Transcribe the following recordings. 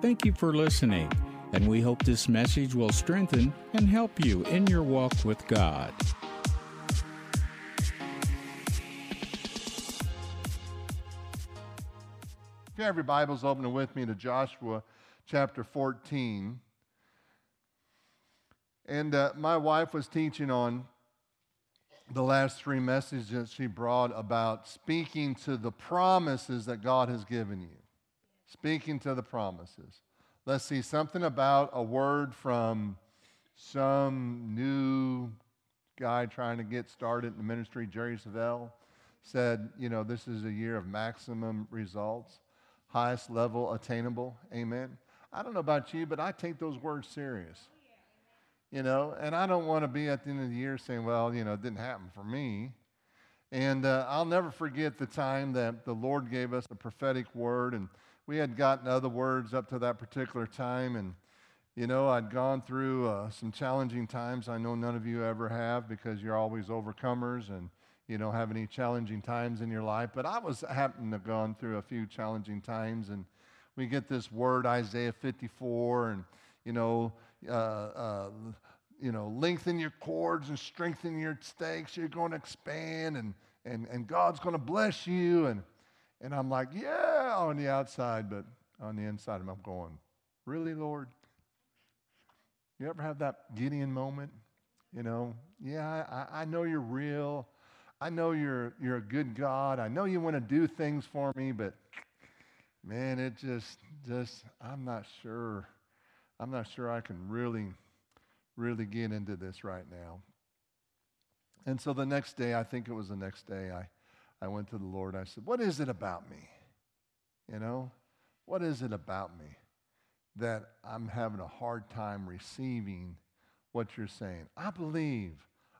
Thank you for listening, and we hope this message will strengthen and help you in your walk with God. If you have your Bibles open with me to Joshua chapter 14. And uh, my wife was teaching on the last three messages that she brought about speaking to the promises that God has given you. Speaking to the promises. Let's see, something about a word from some new guy trying to get started in the ministry, Jerry Savelle, said, you know, this is a year of maximum results highest level attainable. Amen. I don't know about you, but I take those words serious. You know, and I don't want to be at the end of the year saying, well, you know, it didn't happen for me. And uh, I'll never forget the time that the Lord gave us a prophetic word, and we had gotten other words up to that particular time. And, you know, I'd gone through uh, some challenging times. I know none of you ever have because you're always overcomers and you don't have any challenging times in your life, but I was happened to have gone through a few challenging times, and we get this word Isaiah 54, and you know, uh, uh, you know, lengthen your cords and strengthen your stakes. You're going to expand, and and and God's going to bless you, and and I'm like, yeah, on the outside, but on the inside, I'm going, really, Lord? You ever have that Gideon moment? You know, yeah, I, I know you're real. I know you're, you're a good God. I know you want to do things for me, but man, it just, just, I'm not sure. I'm not sure I can really, really get into this right now. And so the next day, I think it was the next day, I, I went to the Lord. I said, What is it about me? You know, what is it about me that I'm having a hard time receiving what you're saying? I believe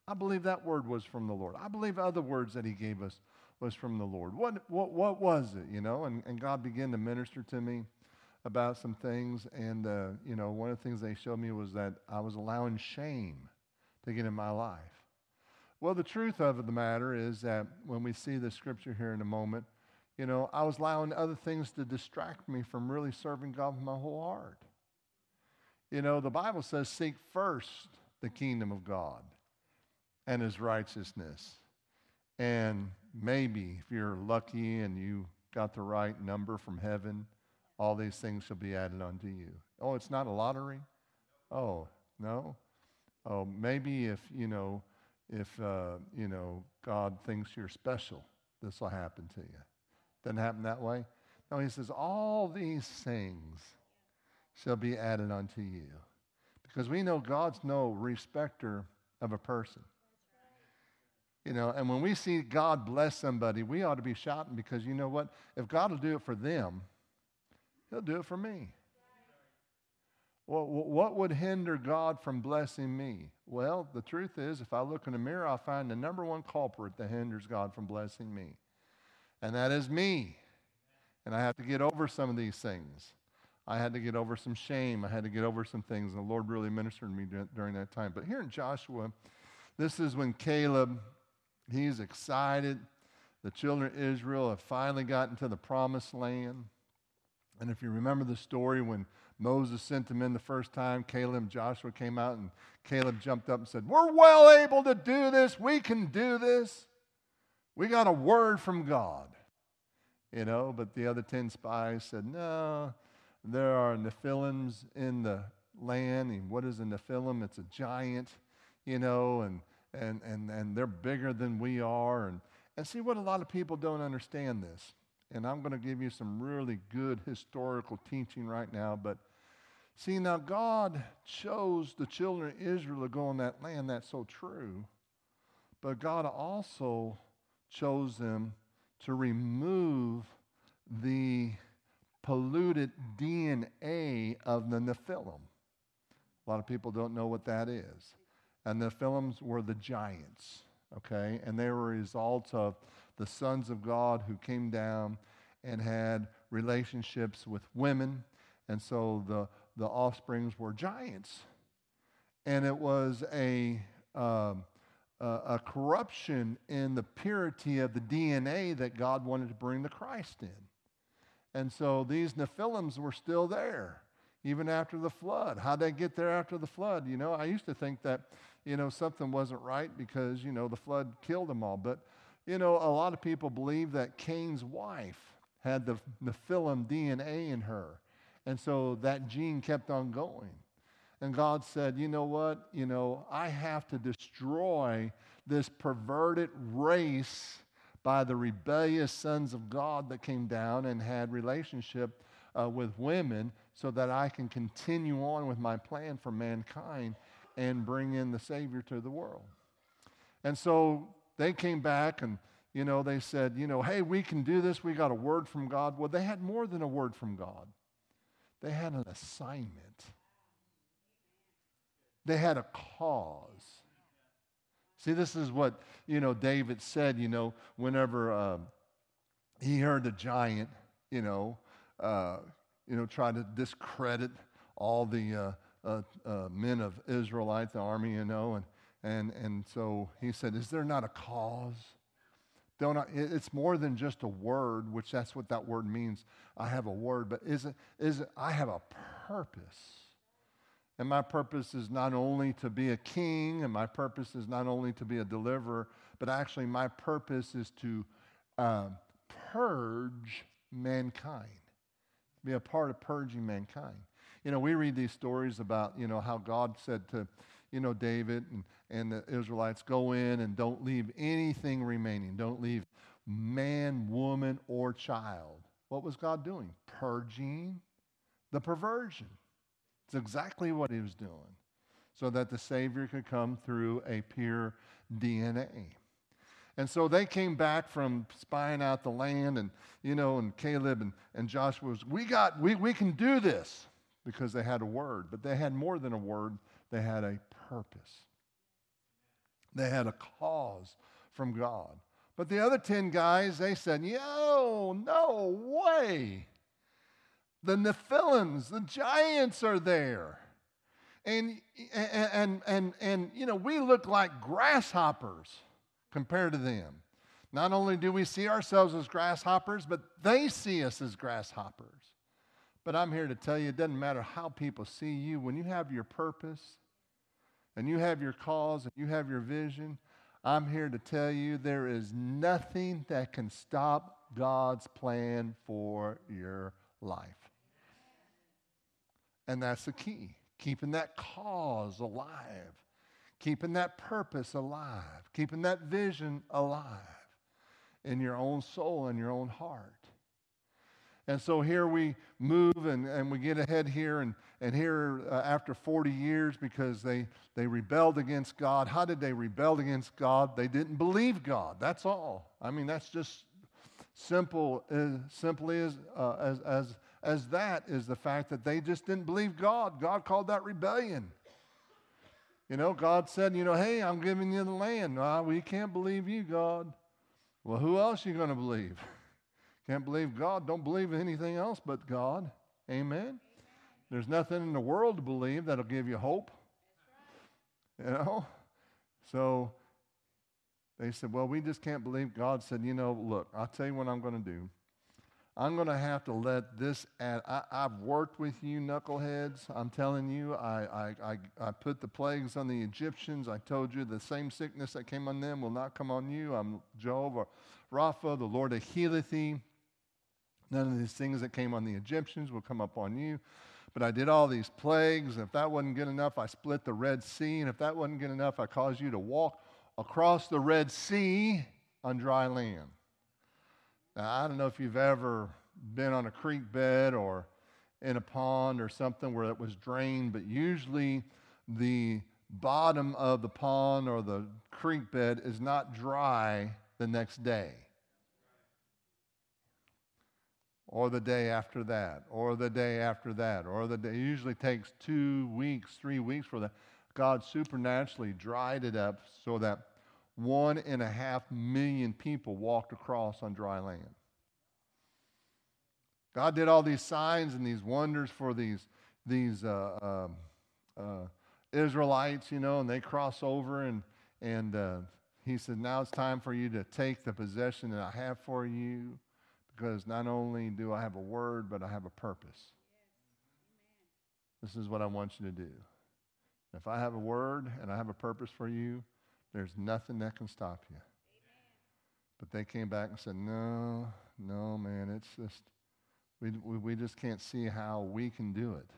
I believe that word was from the Lord. I believe other words that he gave us was from the Lord. What, what, what was it, you know? And, and God began to minister to me about some things. And, uh, you know, one of the things they showed me was that I was allowing shame to get in my life. Well, the truth of the matter is that when we see the scripture here in a moment, you know, I was allowing other things to distract me from really serving God with my whole heart. You know, the Bible says, seek first the kingdom of God and his righteousness. And maybe if you're lucky and you got the right number from heaven, all these things shall be added unto you. Oh, it's not a lottery? Oh, no? Oh, maybe if, you know, if, uh, you know, God thinks you're special, this will happen to you. Doesn't happen that way? No, he says, all these things shall be added unto you. Because we know God's no respecter of a person. You know, and when we see God bless somebody, we ought to be shouting because you know what? If God will do it for them, He'll do it for me. Well, what would hinder God from blessing me? Well, the truth is, if I look in the mirror, I'll find the number one culprit that hinders God from blessing me. And that is me. And I have to get over some of these things. I had to get over some shame. I had to get over some things. And the Lord really ministered to me during that time. But here in Joshua, this is when Caleb He's excited. The children of Israel have finally gotten to the promised land. And if you remember the story when Moses sent them in the first time, Caleb and Joshua came out, and Caleb jumped up and said, We're well able to do this. We can do this. We got a word from God. You know, but the other 10 spies said, No, there are Nephilims in the land. And what is a Nephilim? It's a giant, you know, and and, and, and they're bigger than we are. And, and see what a lot of people don't understand this. And I'm going to give you some really good historical teaching right now. But see, now God chose the children of Israel to go in that land. That's so true. But God also chose them to remove the polluted DNA of the Nephilim. A lot of people don't know what that is and the Nephilims were the giants, okay? And they were a result of the sons of God who came down and had relationships with women. And so the, the offsprings were giants. And it was a, um, a, a corruption in the purity of the DNA that God wanted to bring the Christ in. And so these Nephilims were still there. even after the flood. How'd they get there after the flood? You know, I used to think that, you know, something wasn't right because, you know, the flood killed them all. But, you know, a lot of people believe that Cain's wife had the Nephilim DNA in her. And so that gene kept on going. And God said, you know what? You know, I have to destroy this perverted race by the rebellious sons of God that came down and had relationship uh, with women so that I can continue on with my plan for mankind and bring in the Savior to the world. And so they came back and, you know, they said, you know, hey, we can do this. We got a word from God. Well, they had more than a word from God, they had an assignment, they had a cause. See, this is what, you know, David said, you know, whenever uh, he heard the giant, you know, uh, you know, try to discredit all the uh, uh, uh, men of Israelite, the army, you know, and, and, and so he said, is there not a cause? Don't I, it's more than just a word, which that's what that word means. I have a word, but is it, is it, I have a purpose. And my purpose is not only to be a king, and my purpose is not only to be a deliverer, but actually my purpose is to uh, purge mankind be a part of purging mankind. You know, we read these stories about, you know, how God said to, you know, David and, and the Israelites, go in and don't leave anything remaining. Don't leave man, woman, or child. What was God doing? Purging the perversion. It's exactly what he was doing so that the Savior could come through a pure DNA. And so they came back from spying out the land, and you know, and Caleb and, and Joshua was, we got, we, we can do this because they had a word. But they had more than a word, they had a purpose. They had a cause from God. But the other 10 guys, they said, Yo, no way. The Nephilims, the giants are there. And, and, and, and, and you know, we look like grasshoppers compared to them. Not only do we see ourselves as grasshoppers, but they see us as grasshoppers. But I'm here to tell you it doesn't matter how people see you, when you have your purpose and you have your cause and you have your vision, I'm here to tell you there is nothing that can stop God's plan for your life. And that's the key keeping that cause alive keeping that purpose alive, keeping that vision alive in your own soul and your own heart. And so here we move and, and we get ahead here, and, and here uh, after 40 years, because they, they rebelled against God. How did they rebel against God? They didn't believe God. That's all. I mean, that's just simple, as simply as, uh, as, as, as that is the fact that they just didn't believe God. God called that rebellion. You know, God said, you know, hey, I'm giving you the land. Ah, we can't believe you, God. Well, who else are you going to believe? Can't believe God. Don't believe anything else but God. Amen? Amen. There's nothing in the world to believe that'll give you hope. Right. You know? So they said, well, we just can't believe. God said, you know, look, I'll tell you what I'm going to do. I'm going to have to let this add. I, have worked with you, knuckleheads. I'm telling you, I, I, I, I, put the plagues on the Egyptians. I told you the same sickness that came on them will not come on you. I'm Jehovah Rapha, the Lord that healeth thee. None of these things that came on the Egyptians will come up on you. But I did all these plagues. And if that wasn't good enough, I split the Red Sea. And if that wasn't good enough, I caused you to walk across the Red Sea on dry land. Now, I don't know if you've ever been on a creek bed or in a pond or something where it was drained, but usually the bottom of the pond or the creek bed is not dry the next day. Or the day after that, or the day after that, or the day. It usually takes two weeks, three weeks for that. God supernaturally dried it up so that one and a half million people walked across on dry land. God did all these signs and these wonders for these, these uh, uh, uh, Israelites, you know, and they cross over and, and uh, he said, now it's time for you to take the possession that I have for you because not only do I have a word, but I have a purpose. This is what I want you to do. If I have a word and I have a purpose for you, there's nothing that can stop you. But they came back and said, No, no, man, it's just, we, we, we just can't see how we can do it.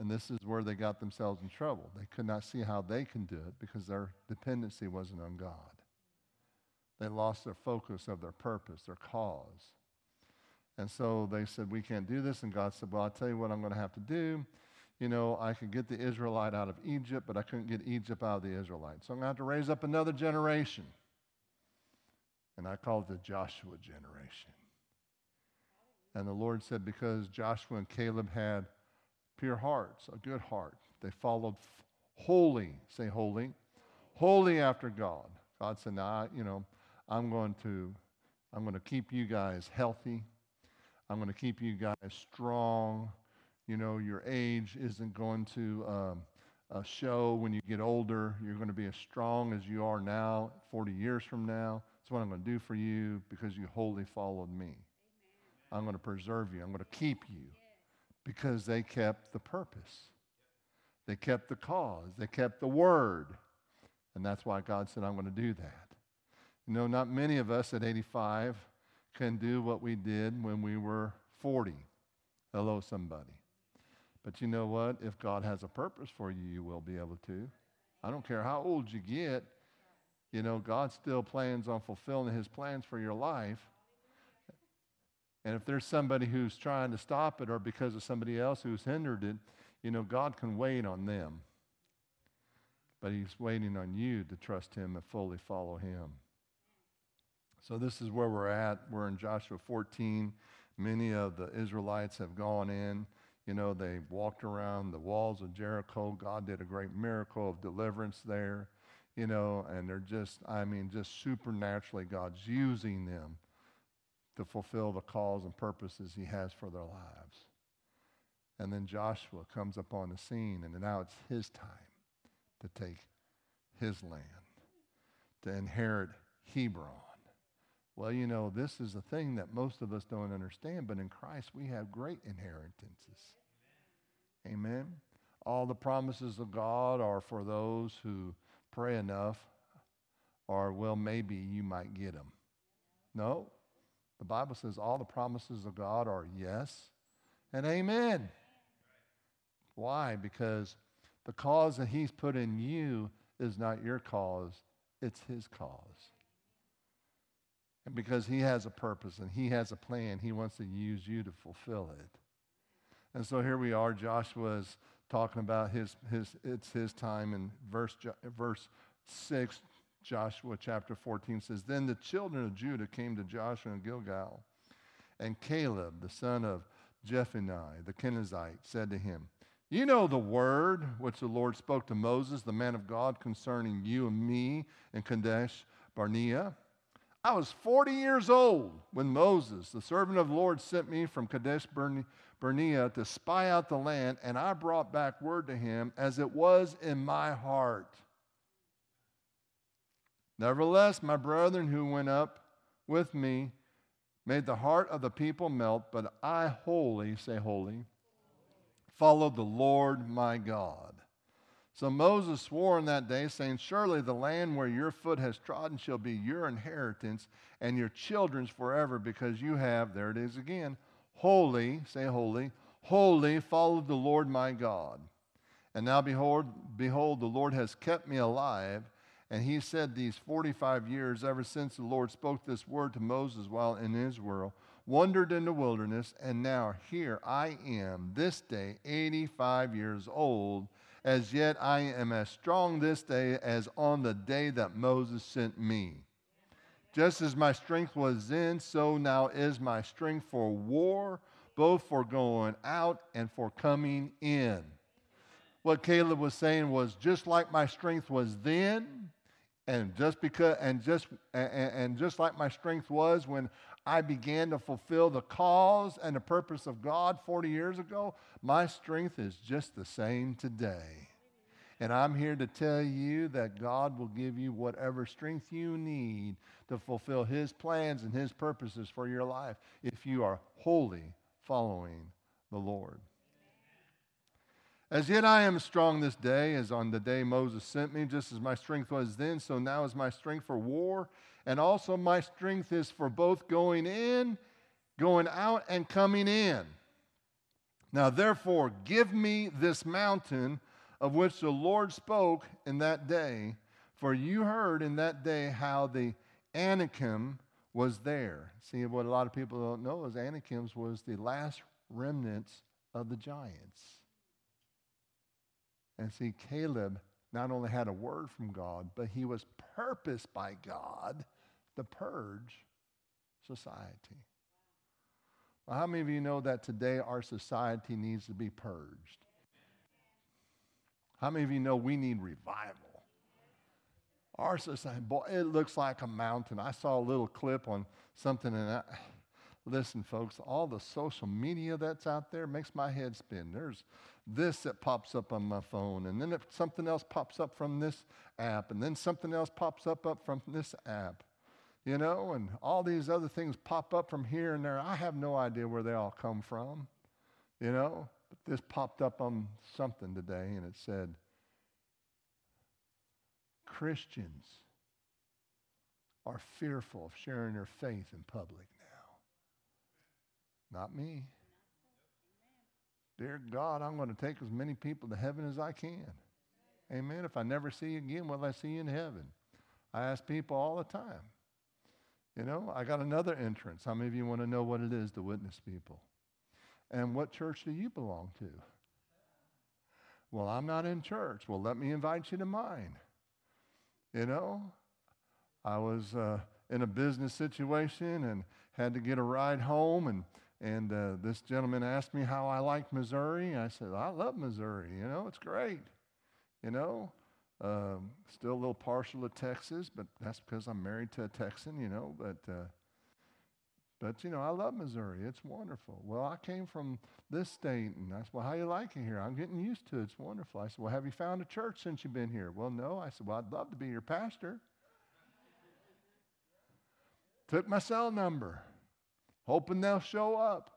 And this is where they got themselves in trouble. They could not see how they can do it because their dependency wasn't on God. They lost their focus of their purpose, their cause. And so they said, We can't do this. And God said, Well, I'll tell you what I'm going to have to do. You know, I could get the Israelite out of Egypt, but I couldn't get Egypt out of the Israelite. So I'm going to have to raise up another generation. And I call it the Joshua generation. And the Lord said, Because Joshua and Caleb had pure hearts, a good heart, they followed holy, say holy, holy after God. God said, Now, you know, I'm going to, I'm going to keep you guys healthy. I'm going to keep you guys strong. You know, your age isn't going to um, uh, show when you get older. You're going to be as strong as you are now, 40 years from now. That's what I'm going to do for you because you wholly followed me. Amen. I'm going to preserve you. I'm going to keep you because they kept the purpose. They kept the cause. They kept the word. And that's why God said, I'm going to do that. You know, not many of us at 85 can do what we did when we were 40. Hello, somebody. But you know what? If God has a purpose for you, you will be able to. I don't care how old you get, you know, God still plans on fulfilling his plans for your life. And if there's somebody who's trying to stop it or because of somebody else who's hindered it, you know, God can wait on them. But he's waiting on you to trust him and fully follow him. So this is where we're at. We're in Joshua 14. Many of the Israelites have gone in. You know, they walked around the walls of Jericho. God did a great miracle of deliverance there. You know, and they're just, I mean, just supernaturally, God's using them to fulfill the calls and purposes He has for their lives. And then Joshua comes upon the scene, and now it's his time to take his land, to inherit Hebron. Well, you know, this is a thing that most of us don't understand, but in Christ we have great inheritances. Amen. All the promises of God are for those who pray enough, or, well, maybe you might get them. No. The Bible says all the promises of God are yes and amen. Why? Because the cause that He's put in you is not your cause, it's His cause. And because he has a purpose and he has a plan, he wants to use you to fulfill it. And so here we are. Joshua is talking about his, his it's his time in verse, verse 6, Joshua chapter 14 says, Then the children of Judah came to Joshua in Gilgal, and Caleb, the son of Jephunneh, the Kenizzite, said to him, You know the word which the Lord spoke to Moses, the man of God, concerning you and me in Kadesh Barnea. I was 40 years old when Moses, the servant of the Lord, sent me from Kadesh Barnea to spy out the land, and I brought back word to him as it was in my heart. Nevertheless, my brethren who went up with me made the heart of the people melt, but I wholly, say wholly, followed the Lord my God. So Moses swore in that day, saying, Surely the land where your foot has trodden shall be your inheritance and your children's forever, because you have, there it is again, holy, say holy, holy, followed the Lord my God. And now behold, behold, the Lord has kept me alive. And he said these 45 years, ever since the Lord spoke this word to Moses while in Israel, wandered in the wilderness, and now here I am, this day, 85 years old as yet I am as strong this day as on the day that Moses sent me. Just as my strength was then, so now is my strength for war, both for going out and for coming in. What Caleb was saying was just like my strength was then, and just because and just and, and just like my strength was when I began to fulfill the cause and the purpose of God 40 years ago, my strength is just the same today. And I'm here to tell you that God will give you whatever strength you need to fulfill His plans and His purposes for your life if you are wholly following the Lord. As yet I am strong this day, as on the day Moses sent me, just as my strength was then, so now is my strength for war, and also my strength is for both going in, going out, and coming in. Now therefore, give me this mountain of which the Lord spoke in that day, for you heard in that day how the Anakim was there. See, what a lot of people don't know is Anakims was the last remnants of the giants. And see, Caleb not only had a word from God, but he was purposed by God to purge society. Well, how many of you know that today our society needs to be purged? How many of you know we need revival? Our society, boy, it looks like a mountain. I saw a little clip on something, and I, listen, folks, all the social media that's out there makes my head spin. There's this that pops up on my phone, and then something else pops up from this app, and then something else pops up, up from this app, you know, and all these other things pop up from here and there. I have no idea where they all come from, you know. But this popped up on something today, and it said, Christians are fearful of sharing their faith in public now. Not me. Dear God, I'm going to take as many people to heaven as I can. Amen. If I never see you again, will I see you in heaven? I ask people all the time. You know, I got another entrance. How many of you want to know what it is to witness people? And what church do you belong to? Well, I'm not in church. Well, let me invite you to mine. You know, I was uh, in a business situation and had to get a ride home, and and uh, this gentleman asked me how I liked Missouri. I said, I love Missouri. You know, it's great. You know, um, still a little partial to Texas, but that's because I'm married to a Texan. You know, but. Uh, but you know, I love Missouri. It's wonderful. Well, I came from this state, and I said, "Well, how you like it here?" I'm getting used to it. It's wonderful. I said, "Well, have you found a church since you've been here?" Well, no. I said, "Well, I'd love to be your pastor." Took my cell number, hoping they'll show up.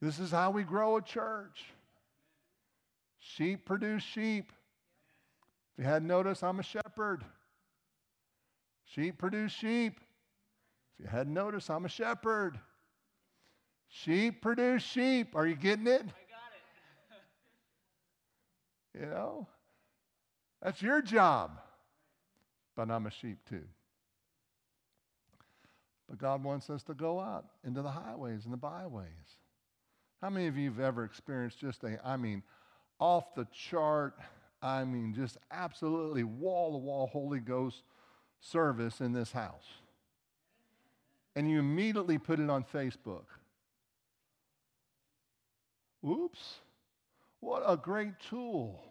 This is how we grow a church. Sheep produce sheep. If you hadn't noticed, I'm a shepherd. Sheep produce sheep. If you hadn't noticed, I'm a shepherd. Sheep produce sheep. Are you getting it? I got it. you know, that's your job. But I'm a sheep too. But God wants us to go out into the highways and the byways. How many of you have ever experienced just a, I mean, off the chart, I mean, just absolutely wall to wall Holy Ghost service in this house? and you immediately put it on Facebook. Oops. What a great tool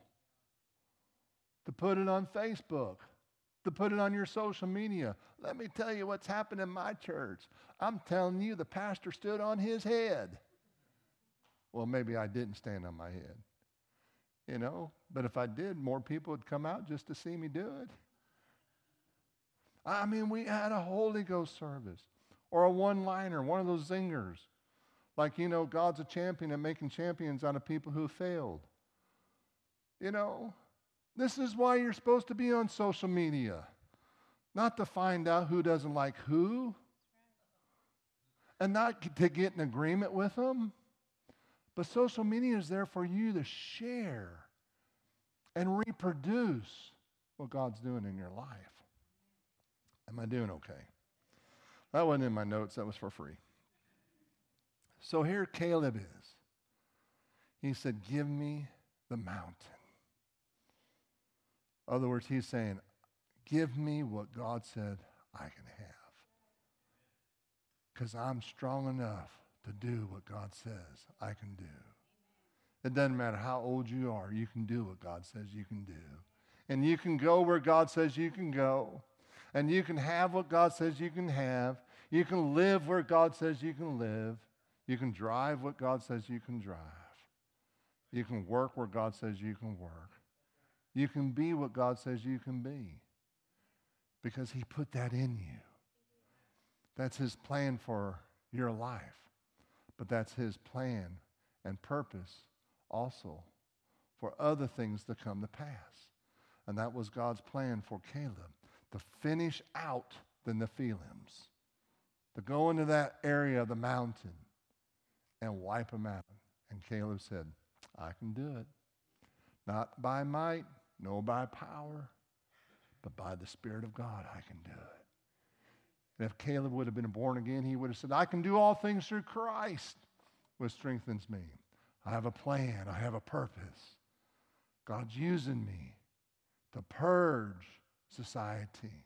to put it on Facebook, to put it on your social media. Let me tell you what's happened in my church. I'm telling you, the pastor stood on his head. Well, maybe I didn't stand on my head, you know, but if I did, more people would come out just to see me do it. I mean, we had a Holy Ghost service or a one liner, one of those zingers. Like, you know, God's a champion at making champions out of people who failed. You know, this is why you're supposed to be on social media, not to find out who doesn't like who, and not to get in agreement with them. But social media is there for you to share and reproduce what God's doing in your life. Am I doing okay? That wasn't in my notes, that was for free. So here Caleb is. He said, Give me the mountain. In other words, he's saying, Give me what God said I can have. Because I'm strong enough to do what God says I can do. It doesn't matter how old you are, you can do what God says you can do. And you can go where God says you can go. And you can have what God says you can have. You can live where God says you can live. You can drive what God says you can drive. You can work where God says you can work. You can be what God says you can be because He put that in you. That's His plan for your life, but that's His plan and purpose also for other things to come to pass. And that was God's plan for Caleb to finish out the Nephilims, to go into that area of the mountain and wipe them out. And Caleb said, I can do it. Not by might, nor by power, but by the Spirit of God, I can do it. And if Caleb would have been born again, he would have said, I can do all things through Christ, which strengthens me. I have a plan, I have a purpose. God's using me to purge society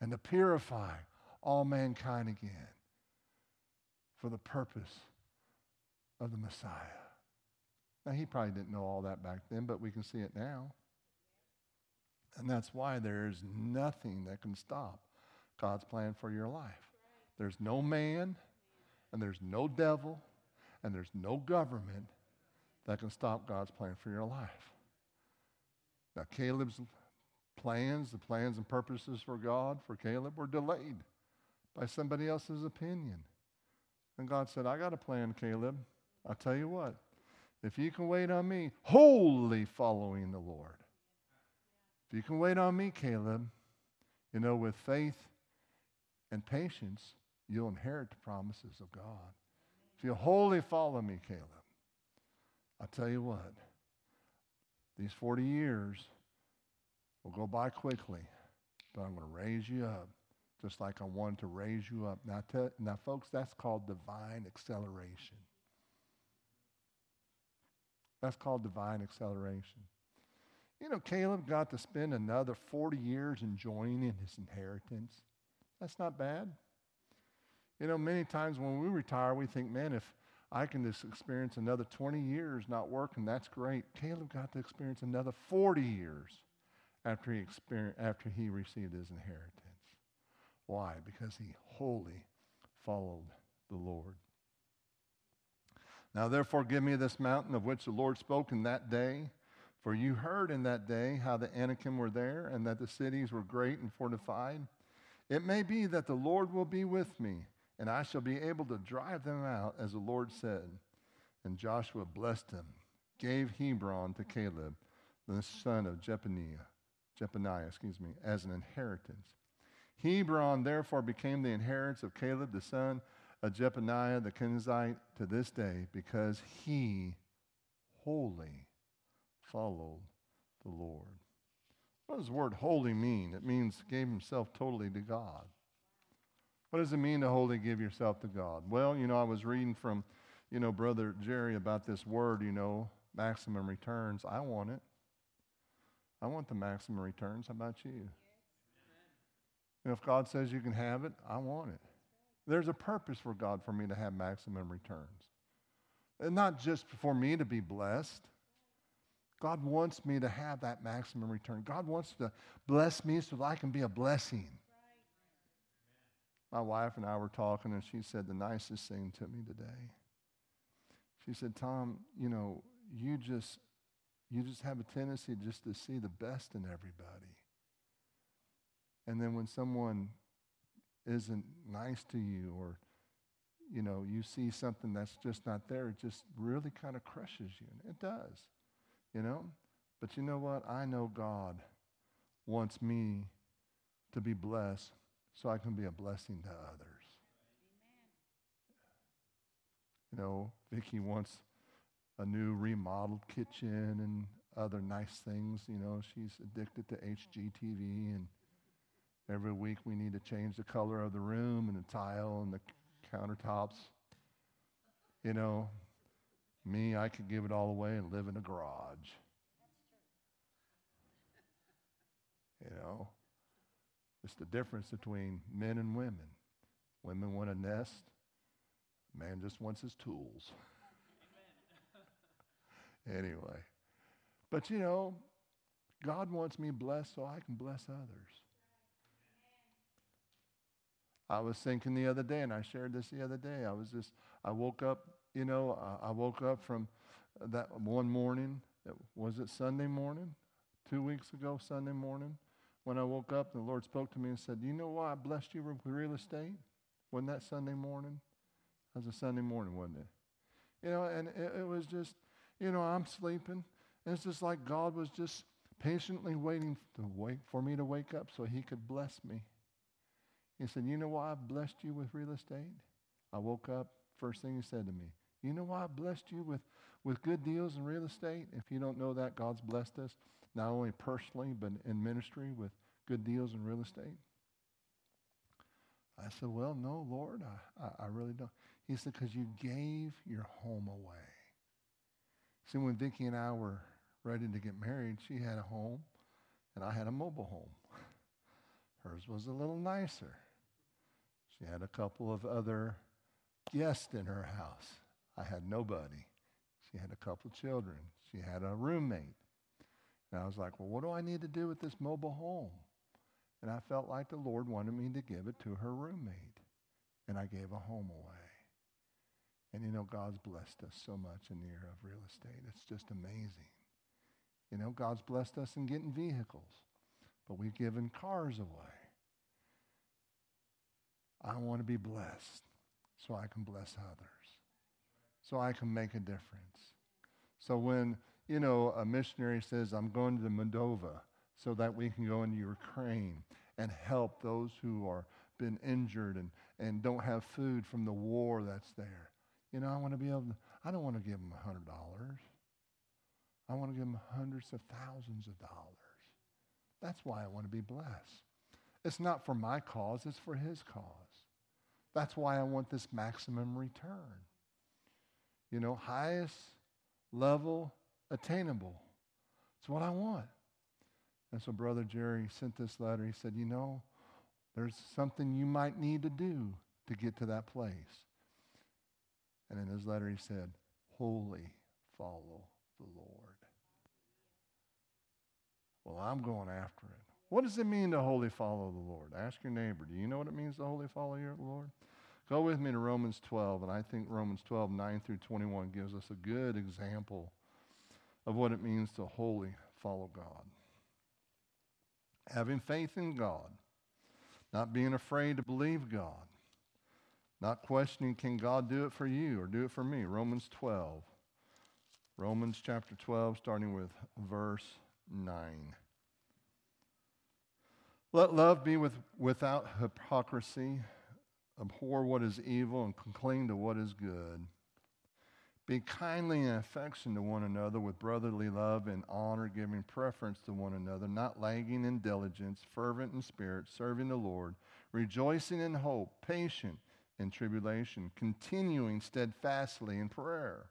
and to purify all mankind again for the purpose of the Messiah. Now, he probably didn't know all that back then, but we can see it now. And that's why there is nothing that can stop God's plan for your life. There's no man, and there's no devil, and there's no government that can stop God's plan for your life. Now, Caleb's plans, the plans and purposes for God, for Caleb, were delayed by somebody else's opinion. And God said, I got a plan, Caleb. I'll tell you what, if you can wait on me, wholly following the Lord, if you can wait on me, Caleb, you know, with faith and patience, you'll inherit the promises of God. If you wholly follow me, Caleb, I'll tell you what, these 40 years will go by quickly, but I'm going to raise you up just like I wanted to raise you up. Now, tell, now, folks, that's called divine acceleration. That's called divine acceleration. You know, Caleb got to spend another 40 years enjoying in his inheritance. That's not bad. You know, many times when we retire, we think, man, if I can just experience another 20 years not working, that's great. Caleb got to experience another 40 years after he, after he received his inheritance. Why? Because he wholly followed the Lord. Now, therefore, give me this mountain of which the Lord spoke in that day. For you heard in that day how the Anakim were there, and that the cities were great and fortified. It may be that the Lord will be with me, and I shall be able to drive them out, as the Lord said. And Joshua blessed him, gave Hebron to Caleb, the son of Jephunneh, Jephunneh, excuse me, as an inheritance. Hebron therefore became the inheritance of Caleb, the son of Jephunneh the Kenizzite to this day because he wholly followed the Lord. What does the word holy mean? It means gave himself totally to God. What does it mean to wholly give yourself to God? Well, you know, I was reading from, you know, Brother Jerry about this word, you know, maximum returns. I want it. I want the maximum returns. How about you? And if God says you can have it, I want it. There's a purpose for God for me to have maximum returns. And not just for me to be blessed. God wants me to have that maximum return. God wants to bless me so that I can be a blessing. My wife and I were talking, and she said the nicest thing to me today. She said, Tom, you know, you just you just have a tendency just to see the best in everybody. And then when someone isn't nice to you or you know you see something that's just not there it just really kind of crushes you it does you know but you know what i know god wants me to be blessed so i can be a blessing to others Amen. you know vicki wants a new remodeled kitchen and other nice things you know she's addicted to hgtv and Every week we need to change the color of the room and the tile and the countertops. You know, me, I could give it all away and live in a garage. You know, it's the difference between men and women. Women want a nest, man just wants his tools. anyway, but you know, God wants me blessed so I can bless others. I was thinking the other day, and I shared this the other day. I was just, I woke up, you know, I woke up from that one morning. Was it Sunday morning? Two weeks ago, Sunday morning, when I woke up, the Lord spoke to me and said, you know why I blessed you with real estate? Wasn't that Sunday morning? That was a Sunday morning, wasn't it? You know, and it, it was just, you know, I'm sleeping, And it's just like God was just patiently waiting to wait for me to wake up so he could bless me. He said, You know why I blessed you with real estate? I woke up, first thing he said to me, You know why I blessed you with, with good deals in real estate? If you don't know that, God's blessed us, not only personally, but in ministry with good deals in real estate. I said, Well, no, Lord, I, I, I really don't. He said, Because you gave your home away. See, when Vicki and I were ready to get married, she had a home and I had a mobile home. Hers was a little nicer. She had a couple of other guests in her house. I had nobody. She had a couple children. She had a roommate. And I was like, well, what do I need to do with this mobile home? And I felt like the Lord wanted me to give it to her roommate. And I gave a home away. And you know, God's blessed us so much in the area of real estate. It's just amazing. You know, God's blessed us in getting vehicles, but we've given cars away. I want to be blessed so I can bless others, so I can make a difference. So when, you know, a missionary says, I'm going to Moldova so that we can go into Ukraine and help those who are been injured and, and don't have food from the war that's there. You know, I want to be able to, I don't want to give them $100. I want to give them hundreds of thousands of dollars. That's why I want to be blessed. It's not for my cause, it's for his cause. That's why I want this maximum return. You know, highest level attainable. It's what I want. And so Brother Jerry sent this letter. He said, You know, there's something you might need to do to get to that place. And in his letter, he said, Wholly follow the Lord. Well, I'm going after it. What does it mean to wholly follow the Lord? Ask your neighbor. Do you know what it means to wholly follow your Lord? Go with me to Romans 12, and I think Romans 12, 9 through 21 gives us a good example of what it means to wholly follow God. Having faith in God, not being afraid to believe God, not questioning, can God do it for you or do it for me? Romans 12. Romans chapter 12, starting with verse 9. Let love be with, without hypocrisy. Abhor what is evil and cling to what is good. Be kindly and affectionate to one another with brotherly love and honor, giving preference to one another, not lagging in diligence, fervent in spirit, serving the Lord, rejoicing in hope, patient in tribulation, continuing steadfastly in prayer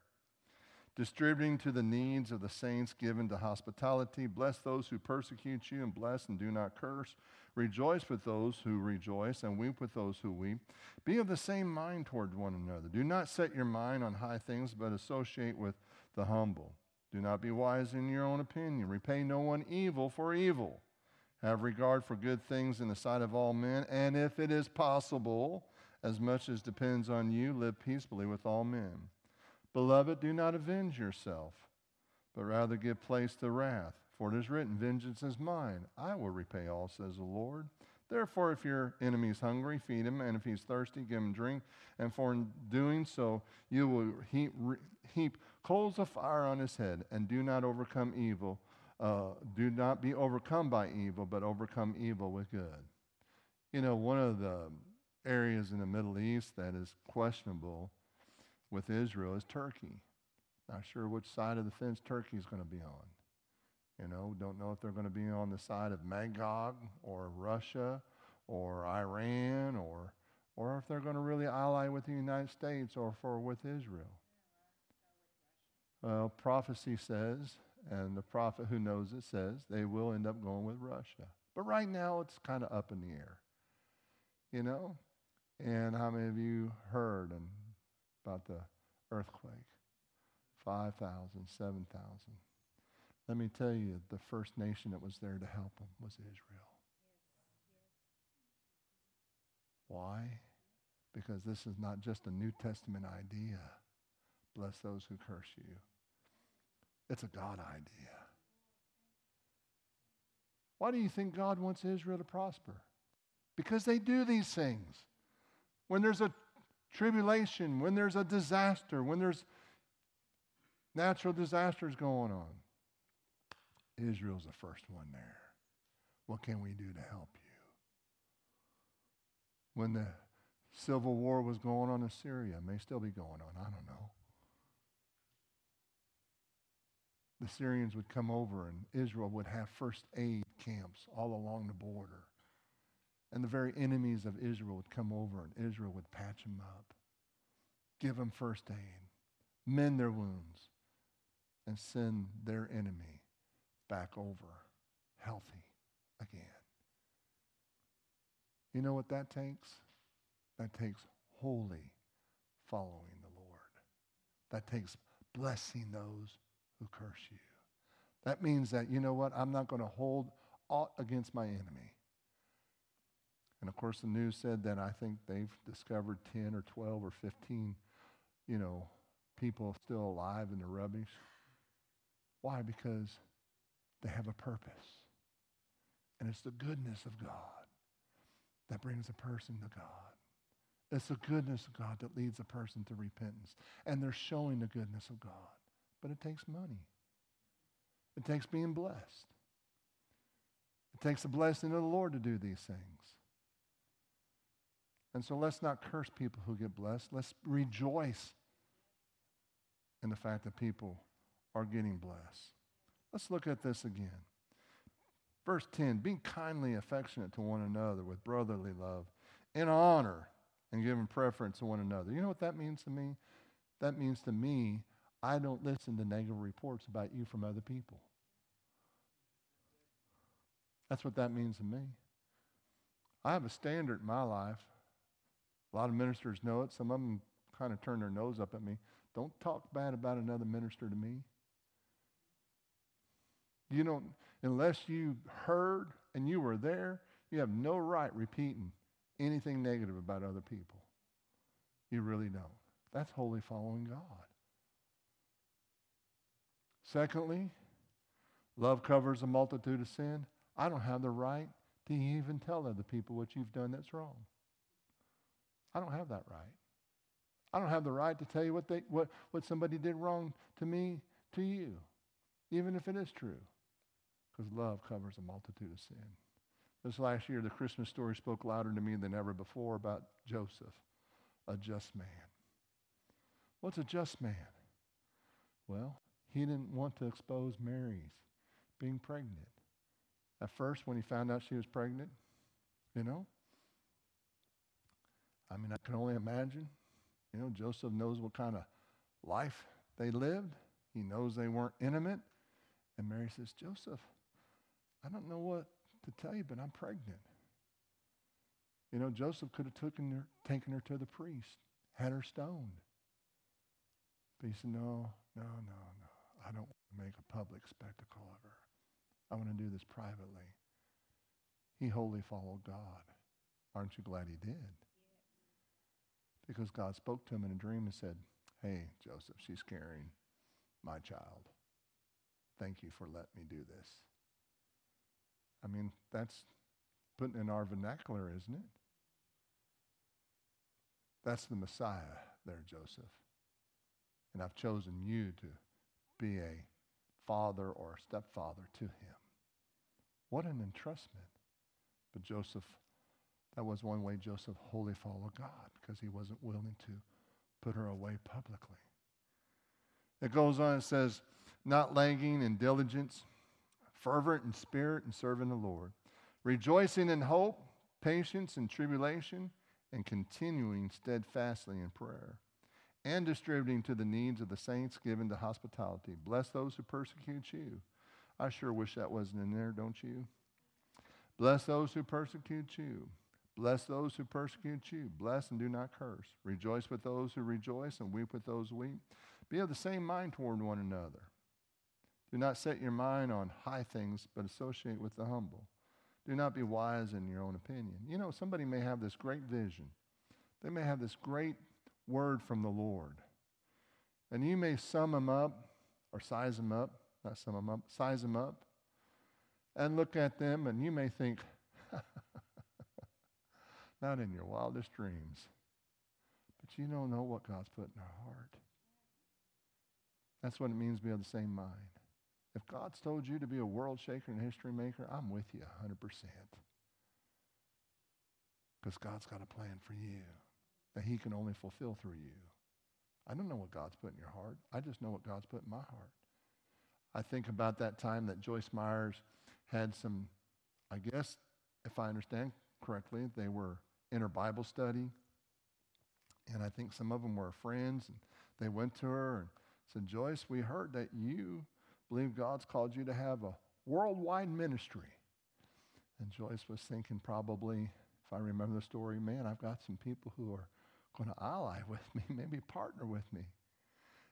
distributing to the needs of the saints, given to hospitality. Bless those who persecute you, and bless and do not curse. Rejoice with those who rejoice, and weep with those who weep. Be of the same mind toward one another. Do not set your mind on high things, but associate with the humble. Do not be wise in your own opinion. Repay no one evil for evil. Have regard for good things in the sight of all men, and if it is possible, as much as depends on you, live peaceably with all men. Beloved, do not avenge yourself, but rather give place to wrath. For it is written, Vengeance is mine. I will repay all, says the Lord. Therefore, if your enemy is hungry, feed him, and if he's thirsty, give him drink. And for in doing so, you will heap, heap coals of fire on his head, and do not overcome evil. Uh, do not be overcome by evil, but overcome evil with good. You know, one of the areas in the Middle East that is questionable with Israel is Turkey. Not sure which side of the fence Turkey is going to be on. You know, don't know if they're going to be on the side of Magog or Russia or Iran or, or if they're going to really ally with the United States or for with Israel. Well, prophecy says, and the prophet who knows it says, they will end up going with Russia. But right now it's kind of up in the air. You know? And how many of you heard about the earthquake 5,000, 7,000. Let me tell you, the first nation that was there to help them was Israel. Why? Because this is not just a New Testament idea. Bless those who curse you. It's a God idea. Why do you think God wants Israel to prosper? Because they do these things. When there's a tribulation, when there's a disaster, when there's natural disasters going on. Israel's the first one there. What can we do to help you? When the civil war was going on in Syria, may still be going on, I don't know. The Syrians would come over and Israel would have first aid camps all along the border. And the very enemies of Israel would come over and Israel would patch them up, give them first aid, mend their wounds, and send their enemy back over healthy again. You know what that takes? That takes wholly following the Lord. That takes blessing those who curse you. That means that, you know what? I'm not going to hold aught against my enemy. And of course, the news said that I think they've discovered 10 or 12 or 15, you know, people still alive in the rubbish. Why? Because they have a purpose. And it's the goodness of God that brings a person to God. It's the goodness of God that leads a person to repentance. And they're showing the goodness of God. But it takes money. It takes being blessed. It takes the blessing of the Lord to do these things. And so let's not curse people who get blessed. Let's rejoice in the fact that people are getting blessed. Let's look at this again. Verse 10 Be kindly affectionate to one another with brotherly love, in honor, and giving preference to one another. You know what that means to me? That means to me, I don't listen to negative reports about you from other people. That's what that means to me. I have a standard in my life. A lot of ministers know it. Some of them kind of turn their nose up at me. Don't talk bad about another minister to me. You don't, unless you heard and you were there, you have no right repeating anything negative about other people. You really don't. That's wholly following God. Secondly, love covers a multitude of sin. I don't have the right to even tell other people what you've done that's wrong. I don't have that right. I don't have the right to tell you what, they, what, what somebody did wrong to me, to you, even if it is true because love covers a multitude of sin. This last year, the Christmas story spoke louder to me than ever before about Joseph, a just man. What's a just man? Well, he didn't want to expose Mary's being pregnant. At first, when he found out she was pregnant, you know, I mean, I can only imagine. You know, Joseph knows what kind of life they lived. He knows they weren't intimate. And Mary says, Joseph, I don't know what to tell you, but I'm pregnant. You know, Joseph could have taken her, taken her to the priest, had her stoned. But he said, No, no, no, no. I don't want to make a public spectacle of her. I want to do this privately. He wholly followed God. Aren't you glad he did? Because God spoke to him in a dream and said, Hey, Joseph, she's carrying my child. Thank you for letting me do this. I mean, that's putting in our vernacular, isn't it? That's the Messiah there, Joseph. And I've chosen you to be a father or stepfather to him. What an entrustment. But Joseph, that was one way Joseph wholly followed God because he wasn't willing to put her away publicly. It goes on and says, not lagging in diligence fervent in spirit and serving the Lord, rejoicing in hope, patience in tribulation, and continuing steadfastly in prayer, and distributing to the needs of the saints given to hospitality. Bless those who persecute you. I sure wish that wasn't in there, don't you? Bless those who persecute you. Bless those who persecute you. Bless and do not curse. Rejoice with those who rejoice and weep with those who weep. Be of the same mind toward one another. Do not set your mind on high things, but associate with the humble. Do not be wise in your own opinion. You know, somebody may have this great vision, they may have this great word from the Lord. And you may sum them up or size them up, not sum them up, size them up, and look at them, and you may think, not in your wildest dreams, but you don't know what God's put in our heart. That's what it means to be of the same mind. If God's told you to be a world shaker and history maker, I'm with you 100%. Because God's got a plan for you that He can only fulfill through you. I don't know what God's put in your heart. I just know what God's put in my heart. I think about that time that Joyce Myers had some, I guess, if I understand correctly, they were in her Bible study. And I think some of them were friends. And they went to her and said, Joyce, we heard that you believe God's called you to have a worldwide ministry. And Joyce was thinking, probably, if I remember the story, man, I've got some people who are going to ally with me, maybe partner with me.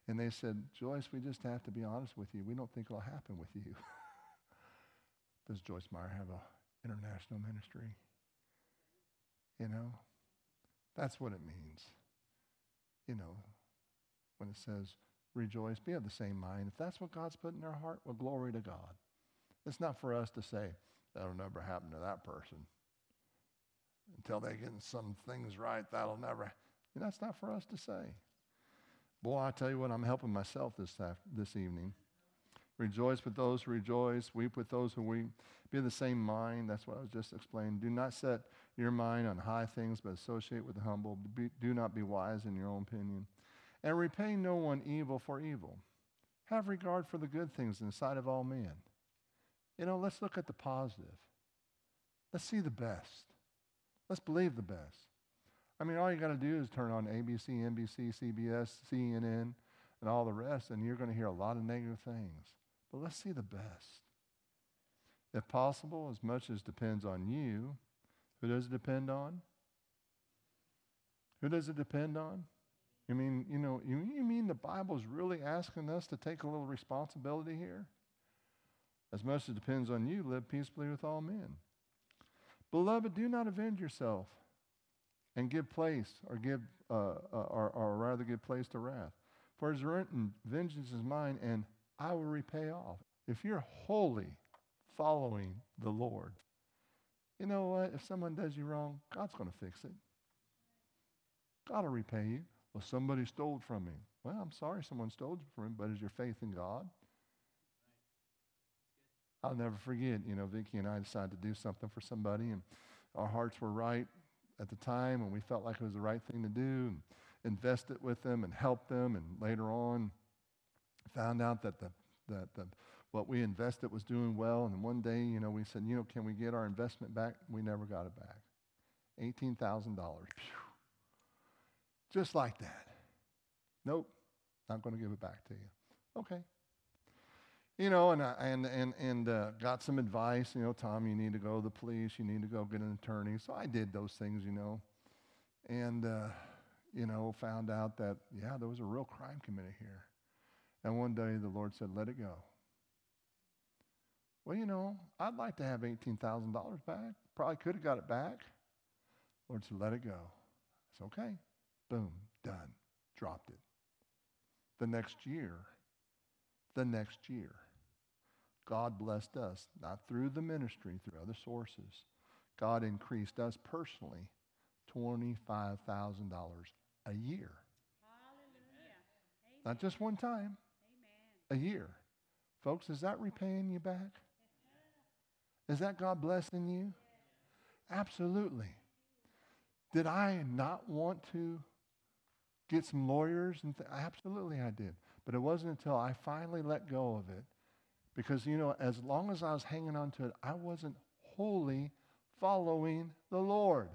And they said, Joyce, we just have to be honest with you. We don't think it'll happen with you. Does Joyce Meyer have an international ministry? You know, that's what it means. You know, when it says rejoice, be of the same mind. If that's what God's put in our heart, well, glory to God. It's not for us to say, that'll never happen to that person. Until they get some things right, that'll never. You know, That's not for us to say. Boy, I tell you what, I'm helping myself this, this evening. Rejoice with those who rejoice, weep with those who weep. Be of the same mind. That's what I was just explaining. Do not set your mind on high things, but associate with the humble. Be, do not be wise in your own opinion. And repay no one evil for evil. Have regard for the good things in the sight of all men. You know, let's look at the positive. Let's see the best. Let's believe the best. I mean, all you got to do is turn on ABC, NBC, CBS, CNN, and all the rest, and you're going to hear a lot of negative things. But let's see the best. If possible, as much as depends on you, who does it depend on? Who does it depend on? You mean, you know, you, you mean the Bible's really asking us to take a little responsibility here? As much as it depends on you, live peaceably with all men. Beloved, do not avenge yourself and give place or give uh, uh, or, or rather give place to wrath. For it is written, vengeance is mine and I will repay off. If you're wholly following the Lord, you know what? If someone does you wrong, God's going to fix it. God will repay you. Well, somebody stole from me. Well, I'm sorry someone stole from me, but is your faith in God? I'll never forget, you know, Vicki and I decided to do something for somebody, and our hearts were right at the time, and we felt like it was the right thing to do, and invest it with them and help them, and later on found out that the, that the, what we invested was doing well, and one day, you know, we said, you know, can we get our investment back? We never got it back. $18,000. Just like that. Nope, not going to give it back to you. Okay, you know, and I, and and and uh, got some advice. You know, Tom, you need to go to the police. You need to go get an attorney. So I did those things. You know, and uh, you know, found out that yeah, there was a real crime committed here. And one day the Lord said, "Let it go." Well, you know, I'd like to have eighteen thousand dollars back. Probably could have got it back. Lord said, "Let it go." It's okay. Boom, done. Dropped it. The next year, the next year. God blessed us, not through the ministry, through other sources. God increased us personally $25,000 a year. Hallelujah. Not just one time, Amen. a year. Folks, is that repaying you back? Is that God blessing you? Absolutely. Did I not want to get some lawyers? And th- Absolutely, I did. But it wasn't until I finally let go of it because, you know, as long as I was hanging on to it, I wasn't wholly following the Lord.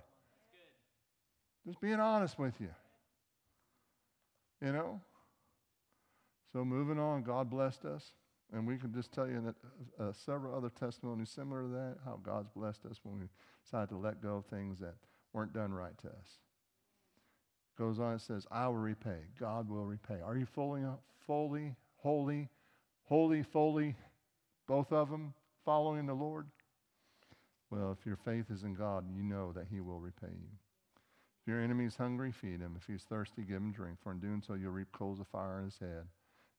Just being honest with you. You know? So moving on, God blessed us. And we can just tell you that uh, several other testimonies similar to that, how God's blessed us when we decided to let go of things that weren't done right to us. Goes on, it says, I will repay. God will repay. Are you fully, fully, holy, holy, fully, both of them following the Lord? Well, if your faith is in God, you know that He will repay you. If your enemy is hungry, feed him. If he's thirsty, give him drink. For in doing so, you'll reap coals of fire in his head.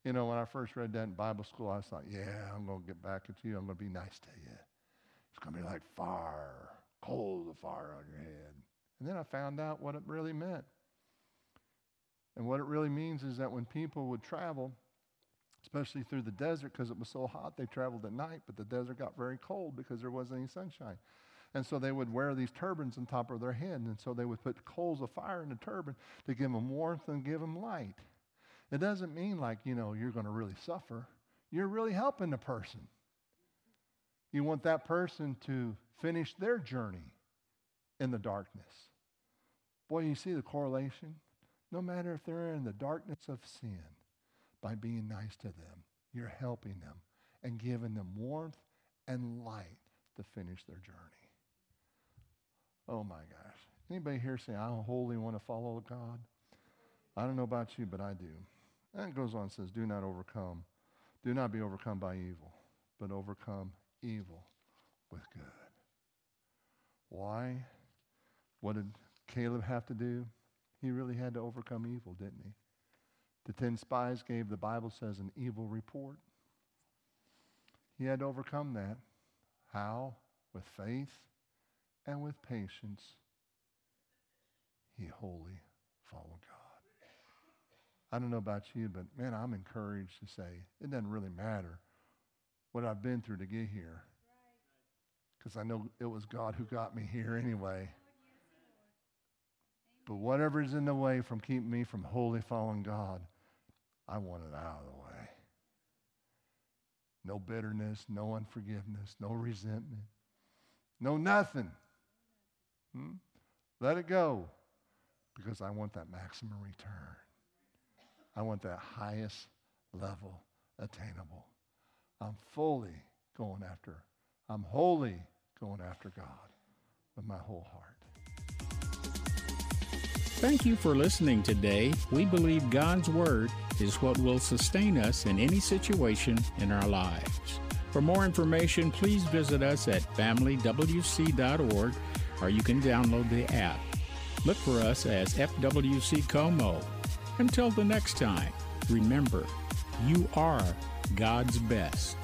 You know, when I first read that in Bible school, I thought, yeah, I'm going to get back at you. I'm going to be nice to you. It's going to be like fire, coals of fire on your head. And then I found out what it really meant. And what it really means is that when people would travel, especially through the desert because it was so hot. They traveled at night, but the desert got very cold because there wasn't any sunshine. And so they would wear these turbans on top of their head. And so they would put coals of fire in the turban to give them warmth and give them light. It doesn't mean like, you know, you're going to really suffer. You're really helping the person. You want that person to finish their journey in the darkness. Boy, you see the correlation? No matter if they're in the darkness of sin, by being nice to them, you're helping them and giving them warmth and light to finish their journey. Oh my gosh. Anybody here say, I wholly want to follow God? I don't know about you, but I do. And it goes on and says, Do not overcome. Do not be overcome by evil, but overcome evil with good. Why? What did Caleb have to do? He really had to overcome evil, didn't he? The ten spies gave, the Bible says, an evil report. He had to overcome that. How? With faith and with patience. He wholly followed God. I don't know about you, but man, I'm encouraged to say it doesn't really matter what I've been through to get here. Because I know it was God who got me here anyway. But whatever is in the way from keeping me from wholly following God, I want it out of the way. No bitterness, no unforgiveness, no resentment, no nothing. Hmm? Let it go because I want that maximum return. I want that highest level attainable. I'm fully going after, I'm wholly going after God with my whole heart. Thank you for listening today. We believe God's Word is what will sustain us in any situation in our lives. For more information, please visit us at familywc.org or you can download the app. Look for us as FWC Como. Until the next time, remember, you are God's best.